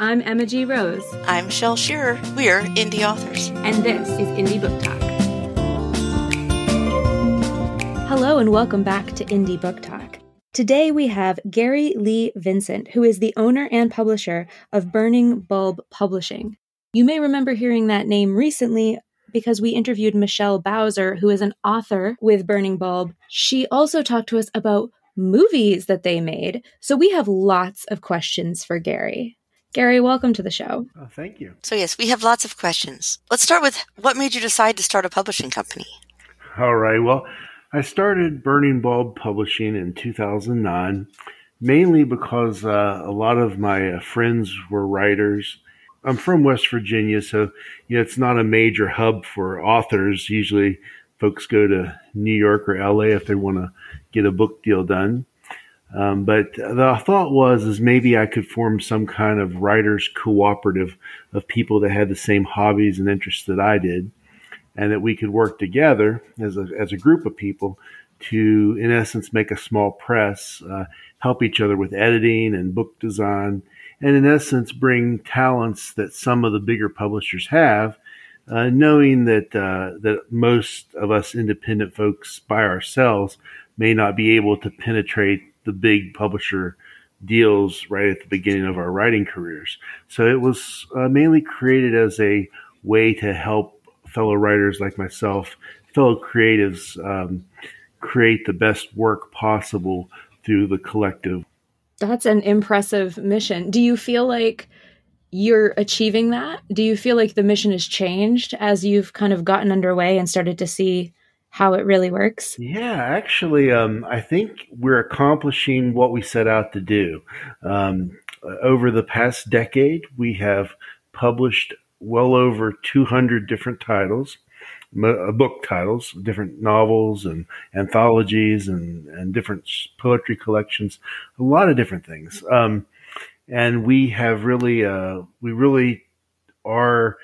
I'm Emma G. Rose. I'm Shel Shearer. We're indie authors. And this is Indie Book Talk. Hello, and welcome back to Indie Book Talk. Today we have Gary Lee Vincent, who is the owner and publisher of Burning Bulb Publishing. You may remember hearing that name recently because we interviewed Michelle Bowser, who is an author with Burning Bulb. She also talked to us about movies that they made. So we have lots of questions for Gary. Gary, welcome to the show. Oh, thank you. So, yes, we have lots of questions. Let's start with what made you decide to start a publishing company? All right. Well, I started Burning Bulb Publishing in 2009, mainly because uh, a lot of my uh, friends were writers. I'm from West Virginia, so you know, it's not a major hub for authors. Usually, folks go to New York or LA if they want to get a book deal done. Um, but the thought was is maybe I could form some kind of writers cooperative of people that had the same hobbies and interests that I did, and that we could work together as a as a group of people to, in essence, make a small press, uh, help each other with editing and book design, and in essence, bring talents that some of the bigger publishers have. Uh, knowing that uh, that most of us independent folks by ourselves may not be able to penetrate the big publisher deals right at the beginning of our writing careers. So it was uh, mainly created as a way to help fellow writers like myself, fellow creatives, um, create the best work possible through the collective. That's an impressive mission. Do you feel like you're achieving that? Do you feel like the mission has changed as you've kind of gotten underway and started to see how it really works? Yeah, actually, um, I think we're accomplishing what we set out to do. Um, over the past decade, we have published well over 200 different titles, uh, book titles, different novels and anthologies and, and different poetry collections, a lot of different things. Um, and we have really, uh, we really are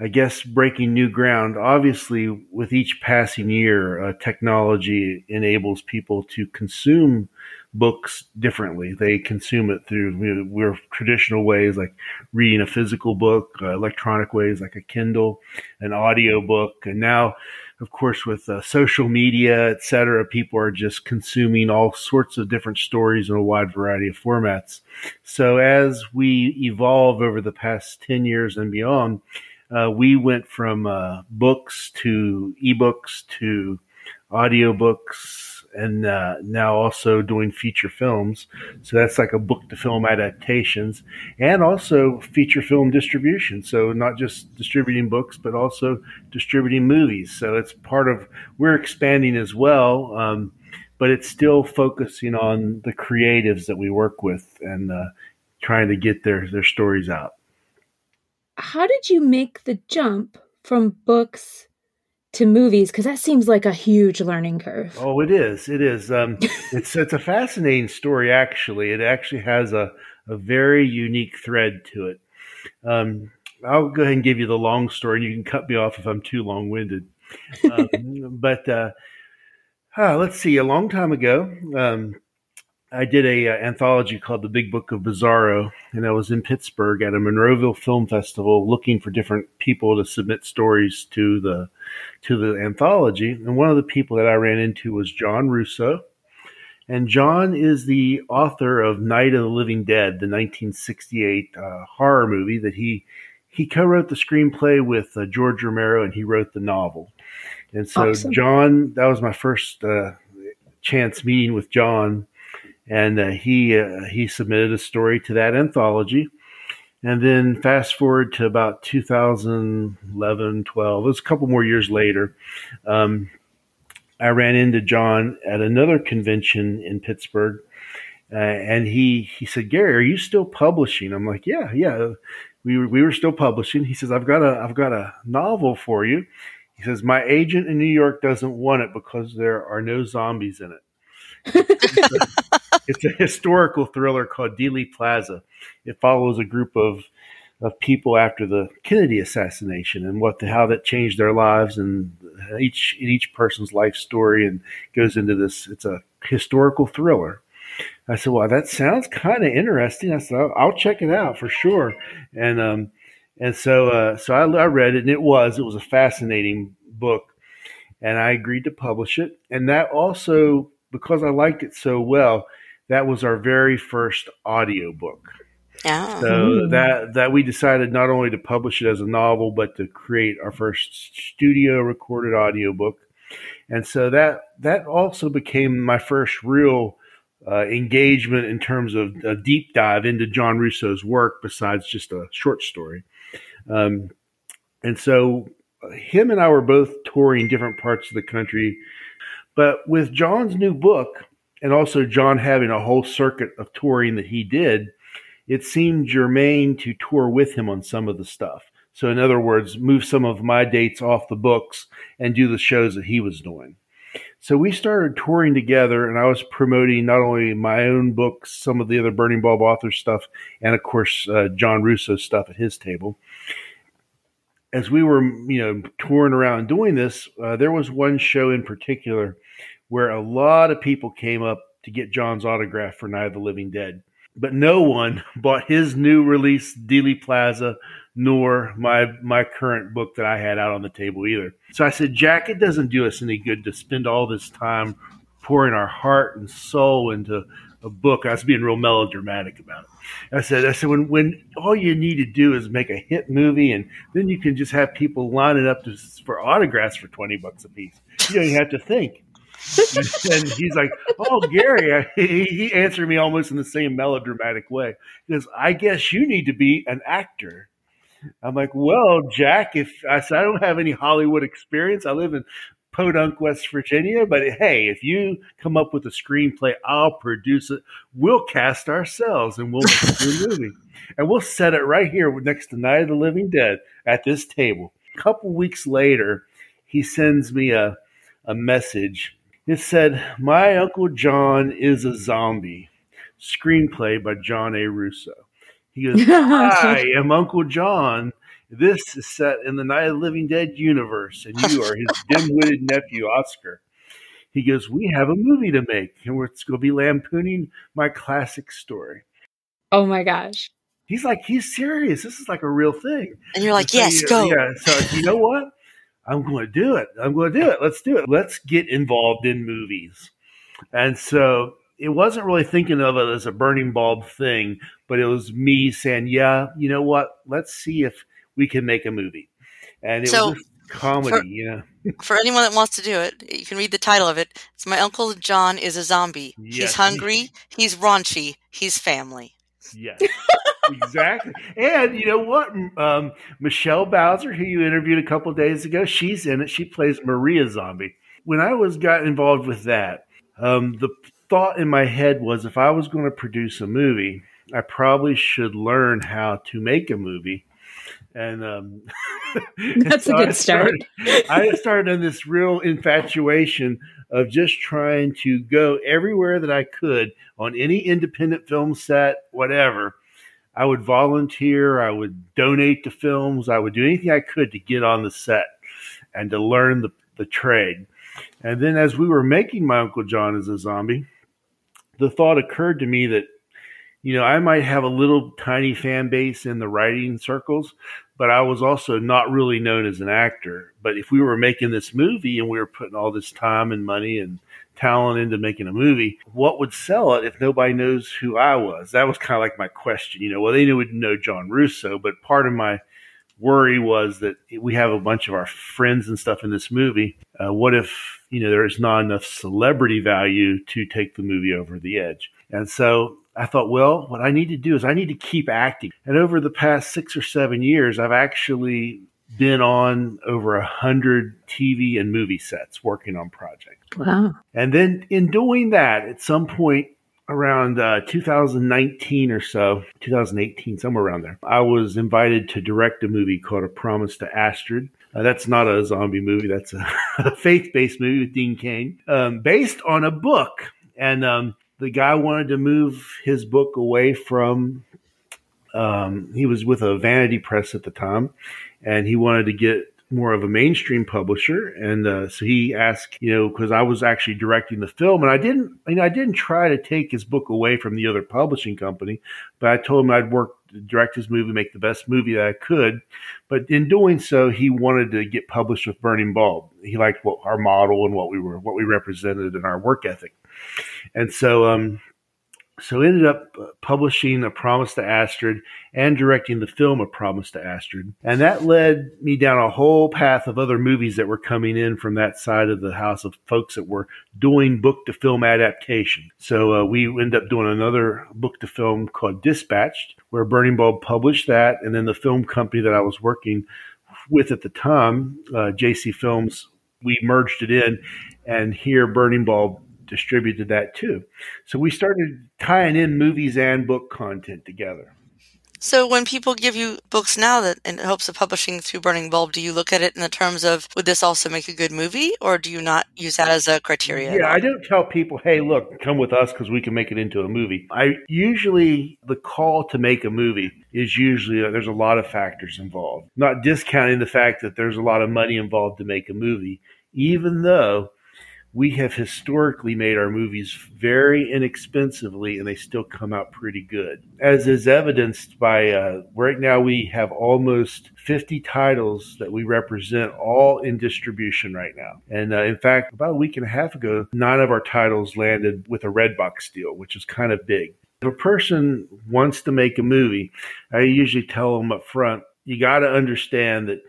I guess breaking new ground. Obviously, with each passing year, uh, technology enables people to consume books differently. They consume it through you know, we're traditional ways like reading a physical book, uh, electronic ways like a Kindle, an audio book, and now, of course, with uh, social media, etc., people are just consuming all sorts of different stories in a wide variety of formats. So as we evolve over the past ten years and beyond uh, we went from uh, books to ebooks to audiobooks and uh, now also doing feature films. So that's like a book to film adaptations and also feature film distribution. So not just distributing books, but also distributing movies. So it's part of, we're expanding as well. Um, but it's still focusing on the creatives that we work with and uh, trying to get their, their stories out how did you make the jump from books to movies? Because that seems like a huge learning curve. Oh, it is. It is. Um, it's it's a fascinating story. Actually, it actually has a a very unique thread to it. Um, I'll go ahead and give you the long story, and you can cut me off if I'm too long winded. Um, but uh, uh, let's see. A long time ago, um, I did a uh, anthology called The Big Book of Bizarro, and I was in Pittsburgh at a Monroeville Film Festival looking for different people to submit stories to the to the anthology. And one of the people that I ran into was John Russo. And John is the author of Night of the Living Dead, the 1968 uh, horror movie that he he co-wrote the screenplay with uh, George Romero, and he wrote the novel. And so awesome. John, that was my first uh, chance meeting with John and uh, he uh, he submitted a story to that anthology. And then fast forward to about 2011, 12, it was a couple more years later. Um, I ran into John at another convention in Pittsburgh, uh, and he he said, "Gary, are you still publishing?" I'm like, "Yeah, yeah, we were, we were still publishing." He says, "I've got a I've got a novel for you." He says, "My agent in New York doesn't want it because there are no zombies in it." it's a historical thriller called Dealey Plaza. It follows a group of of people after the Kennedy assassination and what the, how that changed their lives and each in each person's life story and goes into this. It's a historical thriller. I said, "Well, that sounds kind of interesting." I said, I'll, "I'll check it out for sure." And um, and so uh, so I, I read it, and it was it was a fascinating book, and I agreed to publish it. And that also because I liked it so well, that was our very first audio book. Oh. So that that we decided not only to publish it as a novel, but to create our first studio recorded audiobook. And so that that also became my first real uh, engagement in terms of a deep dive into John Russo's work, besides just a short story. Um, and so him and I were both touring different parts of the country. But with John's new book, and also John having a whole circuit of touring that he did, it seemed germane to tour with him on some of the stuff. So, in other words, move some of my dates off the books and do the shows that he was doing. So we started touring together, and I was promoting not only my own books, some of the other Burning Bulb author stuff, and of course uh, John Russo's stuff at his table. As we were, you know, touring around doing this, uh, there was one show in particular where a lot of people came up to get John's autograph for Night of the Living Dead but no one bought his new release Dealey Plaza nor my my current book that I had out on the table either. So I said, Jack, it doesn't do us any good to spend all this time pouring our heart and soul into a book. I was being real melodramatic about it. I said, I said, when when all you need to do is make a hit movie, and then you can just have people lining up to, for autographs for twenty bucks a piece. You don't even have to think and he's like, "Oh, Gary," he, he answered me almost in the same melodramatic way. He goes, "I guess you need to be an actor." I'm like, "Well, Jack, if I said I don't have any Hollywood experience, I live in Podunk, West Virginia, but hey, if you come up with a screenplay, I'll produce it. We'll cast ourselves and we'll make a movie, and we'll set it right here next to Night of the Living Dead at this table." A couple weeks later, he sends me a a message it said, My Uncle John is a Zombie, screenplay by John A. Russo. He goes, I am Uncle John. This is set in the Night of the Living Dead universe, and you are his dim witted nephew, Oscar. He goes, We have a movie to make, and we're going to be lampooning my classic story. Oh my gosh. He's like, He's serious. This is like a real thing. And you're like, Yes, go. Yeah. So, you know what? I'm going to do it. I'm going to do it. Let's do it. Let's get involved in movies. And so it wasn't really thinking of it as a burning bulb thing, but it was me saying, yeah, you know what? Let's see if we can make a movie. And it so was comedy, for, you know. for anyone that wants to do it, you can read the title of it. It's My Uncle John is a Zombie. Yes. He's hungry, he's raunchy, he's family. Yes exactly. And you know what? Um, Michelle Bowser, who you interviewed a couple days ago, she's in it. She plays Maria Zombie. When I was got involved with that, um, the thought in my head was if I was going to produce a movie, I probably should learn how to make a movie. And um, that's so a good I started, start. I started on this real infatuation of just trying to go everywhere that I could on any independent film set, whatever, I would volunteer, I would donate to films, I would do anything I could to get on the set and to learn the, the trade. And then as we were making My Uncle John as a Zombie, the thought occurred to me that, you know, I might have a little tiny fan base in the writing circles, but I was also not really known as an actor. But if we were making this movie and we were putting all this time and money and talent into making a movie, what would sell it if nobody knows who I was? That was kind of like my question. You know, well, they knew would know John Russo, but part of my worry was that we have a bunch of our friends and stuff in this movie. Uh, what if, you know, there's not enough celebrity value to take the movie over the edge? And so I thought, well, what I need to do is I need to keep acting. And over the past six or seven years, I've actually been on over a hundred TV and movie sets working on projects. Wow. And then in doing that, at some point around uh, 2019 or so, 2018, somewhere around there, I was invited to direct a movie called A Promise to Astrid. Uh, that's not a zombie movie. That's a, a faith-based movie with Dean Cain, um, based on a book. And um, the guy wanted to move his book away from. Um, he was with a vanity press at the time, and he wanted to get more of a mainstream publisher, and uh, so he asked, you know, because I was actually directing the film, and I didn't, you know, I didn't try to take his book away from the other publishing company, but I told him I'd work direct his movie, make the best movie that I could. But in doing so, he wanted to get published with Burning Bulb. He liked what our model and what we were, what we represented in our work ethic. And so, um, so ended up uh, publishing A Promise to Astrid and directing the film A Promise to Astrid. And that led me down a whole path of other movies that were coming in from that side of the house of folks that were doing book to film adaptation. So uh, we ended up doing another book to film called Dispatched, where Burning Bulb published that. And then the film company that I was working with at the time, uh, JC Films, we merged it in. And here Burning Bulb distributed that too. So we started tying in movies and book content together. So when people give you books now that in hopes of publishing through Burning Bulb, do you look at it in the terms of would this also make a good movie, or do you not use that as a criteria? Yeah, I don't tell people, hey, look, come with us because we can make it into a movie. I usually the call to make a movie is usually uh, there's a lot of factors involved. Not discounting the fact that there's a lot of money involved to make a movie, even though we have historically made our movies very inexpensively and they still come out pretty good. As is evidenced by uh, right now, we have almost 50 titles that we represent all in distribution right now. And uh, in fact, about a week and a half ago, nine of our titles landed with a Redbox deal, which is kind of big. If a person wants to make a movie, I usually tell them up front, you got to understand that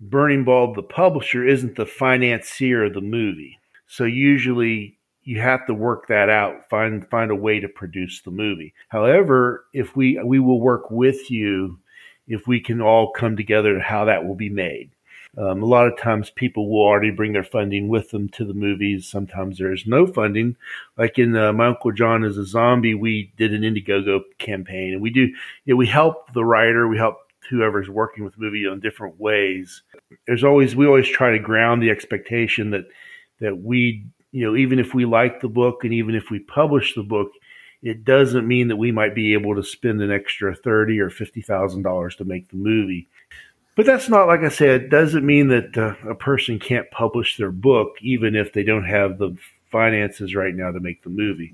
Burning Bulb, the publisher, isn't the financier of the movie so usually you have to work that out, find find a way to produce the movie. However, if we we will work with you if we can all come together how that will be made. Um, a lot of times people will already bring their funding with them to the movies. Sometimes there's no funding. Like in uh, My Uncle John is a Zombie, we did an Indiegogo campaign and we do, you know, we help the writer, we help whoever's working with the movie in different ways. There's always, we always try to ground the expectation that that we, you know, even if we like the book and even if we publish the book, it doesn't mean that we might be able to spend an extra thirty or fifty thousand dollars to make the movie. But that's not, like I said, doesn't mean that uh, a person can't publish their book even if they don't have the finances right now to make the movie.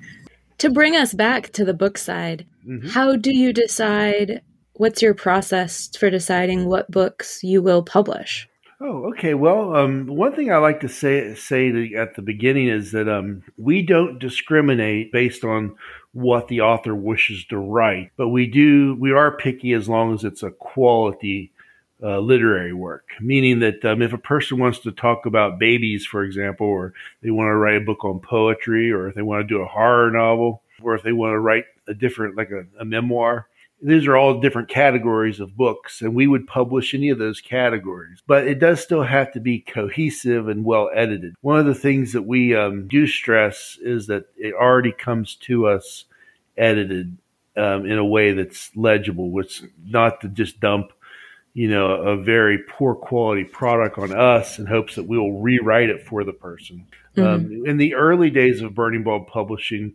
To bring us back to the book side, mm-hmm. how do you decide? What's your process for deciding what books you will publish? Oh, okay. Well, um, one thing I like to say say at the beginning is that um, we don't discriminate based on what the author wishes to write, but we do. We are picky as long as it's a quality uh, literary work. Meaning that um, if a person wants to talk about babies, for example, or they want to write a book on poetry, or if they want to do a horror novel, or if they want to write a different, like a, a memoir, these are all different categories of books, and we would publish any of those categories. But it does still have to be cohesive and well edited. One of the things that we um, do stress is that it already comes to us edited um, in a way that's legible, which not to just dump you know, a very poor quality product on us in hopes that we'll rewrite it for the person. Mm-hmm. Um, in the early days of Burning Bulb Publishing,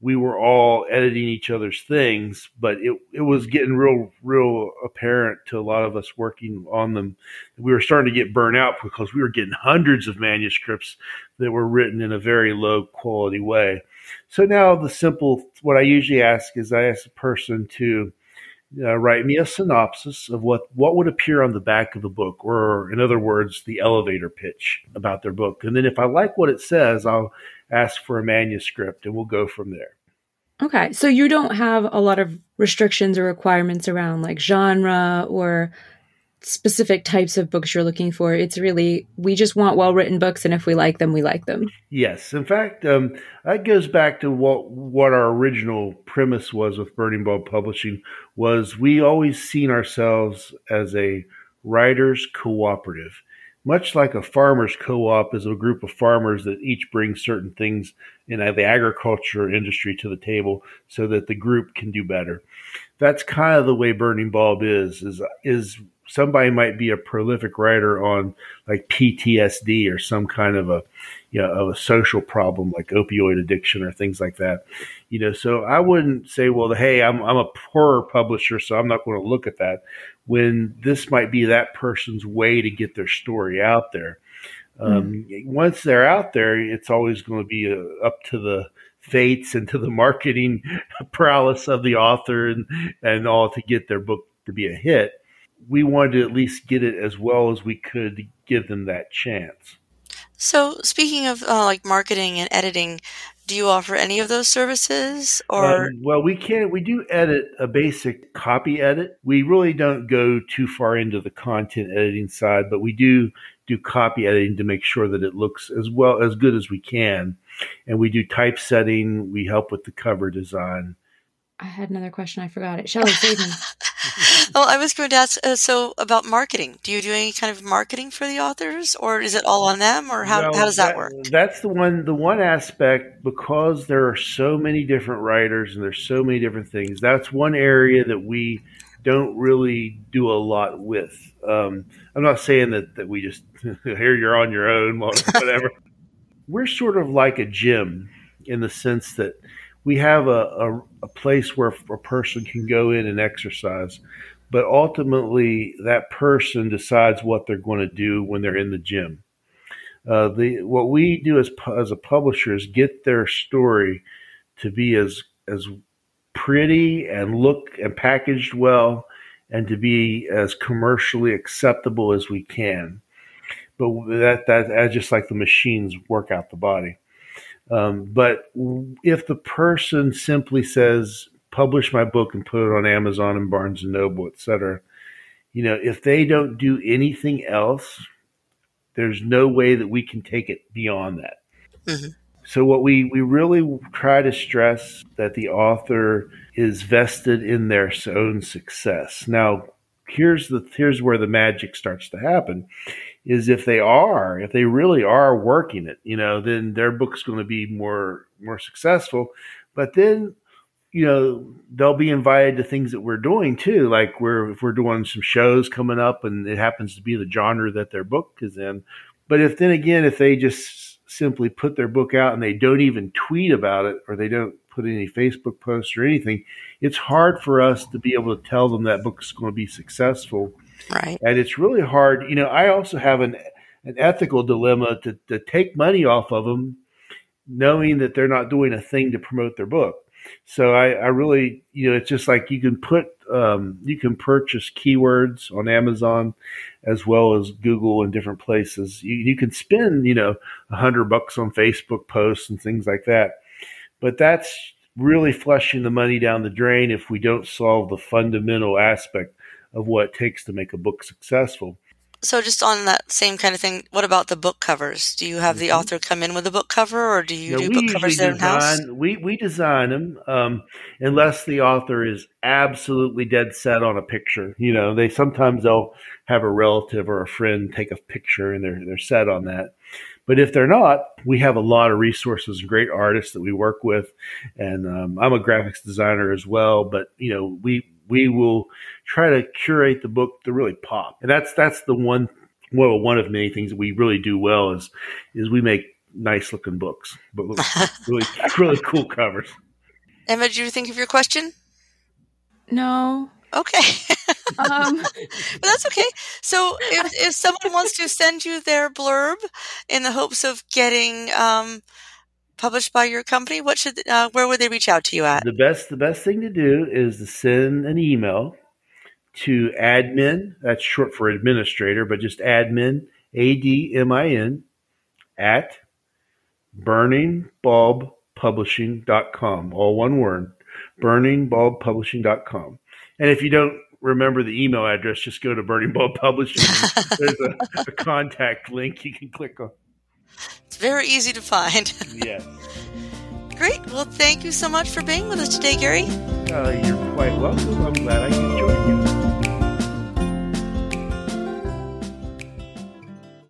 we were all editing each other's things, but it, it was getting real, real apparent to a lot of us working on them. We were starting to get burnt out because we were getting hundreds of manuscripts that were written in a very low quality way. So now the simple, what I usually ask is I ask a person to uh, write me a synopsis of what, what would appear on the back of the book, or in other words, the elevator pitch about their book. And then if I like what it says, I'll ask for a manuscript and we'll go from there. Okay. So you don't have a lot of restrictions or requirements around like genre or specific types of books you're looking for. It's really, we just want well written books, and if we like them, we like them. Yes. In fact, um, that goes back to what, what our original premise was with Burning Bulb Publishing was we always seen ourselves as a writers cooperative much like a farmers co-op is a group of farmers that each bring certain things in the agriculture industry to the table so that the group can do better. that's kind of the way Burning Bulb is. Is is somebody might be a prolific writer on like PTSD or some kind of a you know of a social problem like opioid addiction or things like that. You know, so I wouldn't say, well, hey, I'm I'm a horror publisher, so I'm not going to look at that. When this might be that person's way to get their story out there. Um, mm. Once they're out there, it's always going to be uh, up to the fates and to the marketing prowess of the author and, and all to get their book to be a hit. We wanted to at least get it as well as we could to give them that chance. So, speaking of uh, like marketing and editing, do you offer any of those services or um, well we can we do edit a basic copy edit we really don't go too far into the content editing side but we do do copy editing to make sure that it looks as well as good as we can and we do typesetting we help with the cover design I had another question. I forgot it. Shelley, save me. well, I was going to ask uh, so about marketing. Do you do any kind of marketing for the authors, or is it all on them, or how, well, how does that, that, work? That's the one. The one aspect because there are so many different writers and there's so many different things. That's one area that we don't really do a lot with. Um, I'm not saying that that we just here you're on your own, whatever. We're sort of like a gym in the sense that we have a, a, a place where a person can go in and exercise, but ultimately that person decides what they're going to do when they're in the gym. Uh, the what we do as as a publisher is get their story to be as as pretty and look and packaged well and to be as commercially acceptable as we can. But that that that's just like the machines work out the body. Um, but if the person simply says, publish my book and put it on Amazon and Barnes and Noble, etc., you know, if they don't do anything else, there's no way that we can take it beyond that. Mm-hmm. So what we, we really try to stress that the author is vested in their own success. Now, here's the here's where the magic starts to happen is if they are, if they really are working it, you know, then their book's going to be more more successful. But then, you know, they'll be invited to things that we're doing too. Like we're if we're doing some shows coming up, and it happens to be the genre that their book is in. But if then again, if they just simply put their book out and they don't even tweet about it, or they don't put any Facebook posts or anything, it's hard for us to be able to tell them that book's going to be successful Right. And it's really hard. You know, I also have an an ethical dilemma to, to take money off of them, knowing that they're not doing a thing to promote their book. So I, I really, you know, it's just like you can put, um, you can purchase keywords on Amazon as well as Google and different places. You, you can spend, you know, a hundred bucks on Facebook posts and things like that. But that's really flushing the money down the drain if we don't solve the fundamental aspect of what it takes to make a book successful. So, just on that same kind of thing, what about the book covers? Do you have the mm-hmm. author come in with a book cover, or do you do book covers in house? We we design them um, unless the author is absolutely dead set on a picture. You know, they sometimes they'll have a relative or a friend take a picture, and they're they're set on that. But if they're not, we have a lot of resources and great artists that we work with. And um, I'm a graphics designer as well. But you know, we we will try to curate the book to really pop. And that's that's the one well one of many things that we really do well is is we make nice looking books, but really really cool covers. Emma, do you think of your question? No. Okay. um, but that's okay. So if, if someone wants to send you their blurb in the hopes of getting um, published by your company, what should uh, where would they reach out to you at? The best the best thing to do is to send an email to admin. That's short for administrator, but just admin a d m i n at burningbulbpublishing.com. All one word. Burningbulbpublishing.com. And if you don't remember the email address, just go to Burning Bulb Publishing. There's a, a contact link you can click on. It's very easy to find. yes. Great. Well, thank you so much for being with us today, Gary. Uh, you're quite welcome. I'm glad I could join